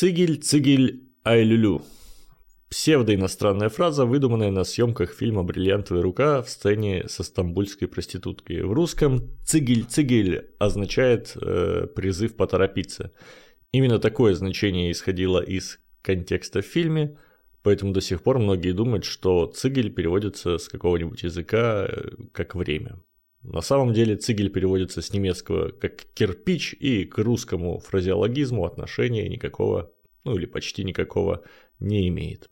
Цигель, цигель, айлюлю. Псевдоиностранная фраза, выдуманная на съемках фильма «Бриллиантовая рука» в сцене со стамбульской проституткой. В русском «цигель-цигель» означает э, призыв поторопиться. Именно такое значение исходило из контекста в фильме, поэтому до сих пор многие думают, что «цигель» переводится с какого-нибудь языка э, как «время». На самом деле цигель переводится с немецкого как кирпич и к русскому фразеологизму отношения никакого, ну или почти никакого не имеет.